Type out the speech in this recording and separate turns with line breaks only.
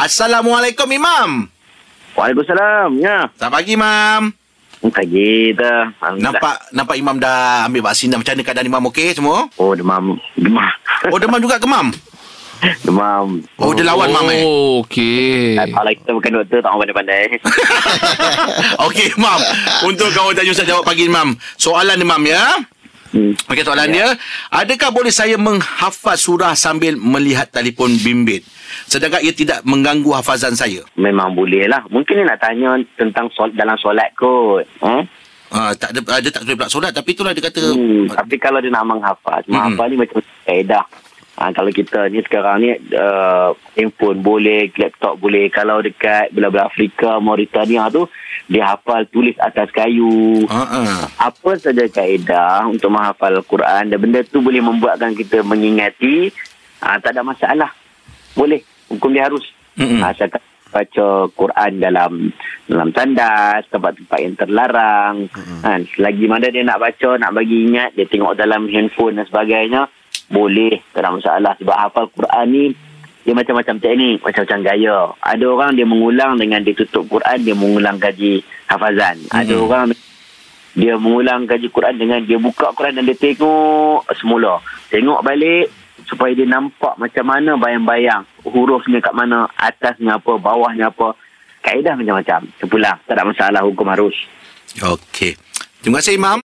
Assalamualaikum Imam.
Waalaikumsalam. Ya.
Selamat pagi Imam.
Pagi dah.
Nampak nampak Imam dah ambil vaksin dah. Macam mana keadaan Imam okey semua?
Oh, demam. Demam.
Oh demam juga kemam.
demam.
Oh, dia lawan mam eh.
Oh, okey.
Kalau kita bukan doktor, tak orang pandai-pandai.
Okey Imam. Untuk kawan tanya Ustaz jawab pagi Imam. Soalan Imam ya.
Hmm.
Okey soalan dia, adakah boleh saya menghafaz surah sambil melihat telefon bimbit? Sedangkan ia tidak mengganggu hafazan saya.
Memang boleh lah. Mungkin dia nak tanya tentang sol- dalam solat kot. Hmm?
Ah, tak ada ada tak boleh pula solat tapi itulah dia kata
Hmm. Tapi kalau dia nak menghafaz, menghafaz ni macam kaedah. Ha, kalau kita ni sekarang ni uh, handphone boleh, laptop boleh. Kalau dekat belah-belah Afrika, Mauritania tu, dia hafal tulis atas kayu.
Ha ah.
apa saja kaedah untuk menghafal Quran dan benda tu boleh membuatkan kita mengingati aa, tak ada masalah boleh hukum dia harus asalkan baca Quran dalam dalam tandas tempat-tempat yang terlarang kan selagi mana dia nak baca nak bagi ingat dia tengok dalam handphone dan sebagainya boleh tak ada masalah sebab hafal Quran ni dia macam-macam teknik macam-macam gaya ada orang dia mengulang dengan dia tutup Quran dia mengulang kaji hafazan ada
Hmm.
orang dia mengulang kaji Quran dengan dia buka Quran dan dia tengok semula. Tengok balik supaya dia nampak macam mana bayang-bayang hurufnya kat mana, atasnya apa, bawahnya apa. Kaedah macam-macam. Sepulang. Tak ada masalah hukum harus.
Okey. Terima kasih Imam.